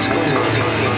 自己自